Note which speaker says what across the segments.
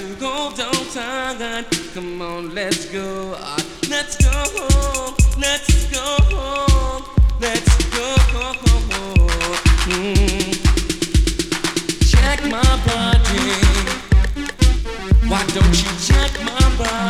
Speaker 1: to go downtown. Come on, let's go. Ah, let's go home. Let's go home. Let's go home. Mm. Check my body. Why don't you check my body?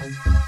Speaker 2: Thank you.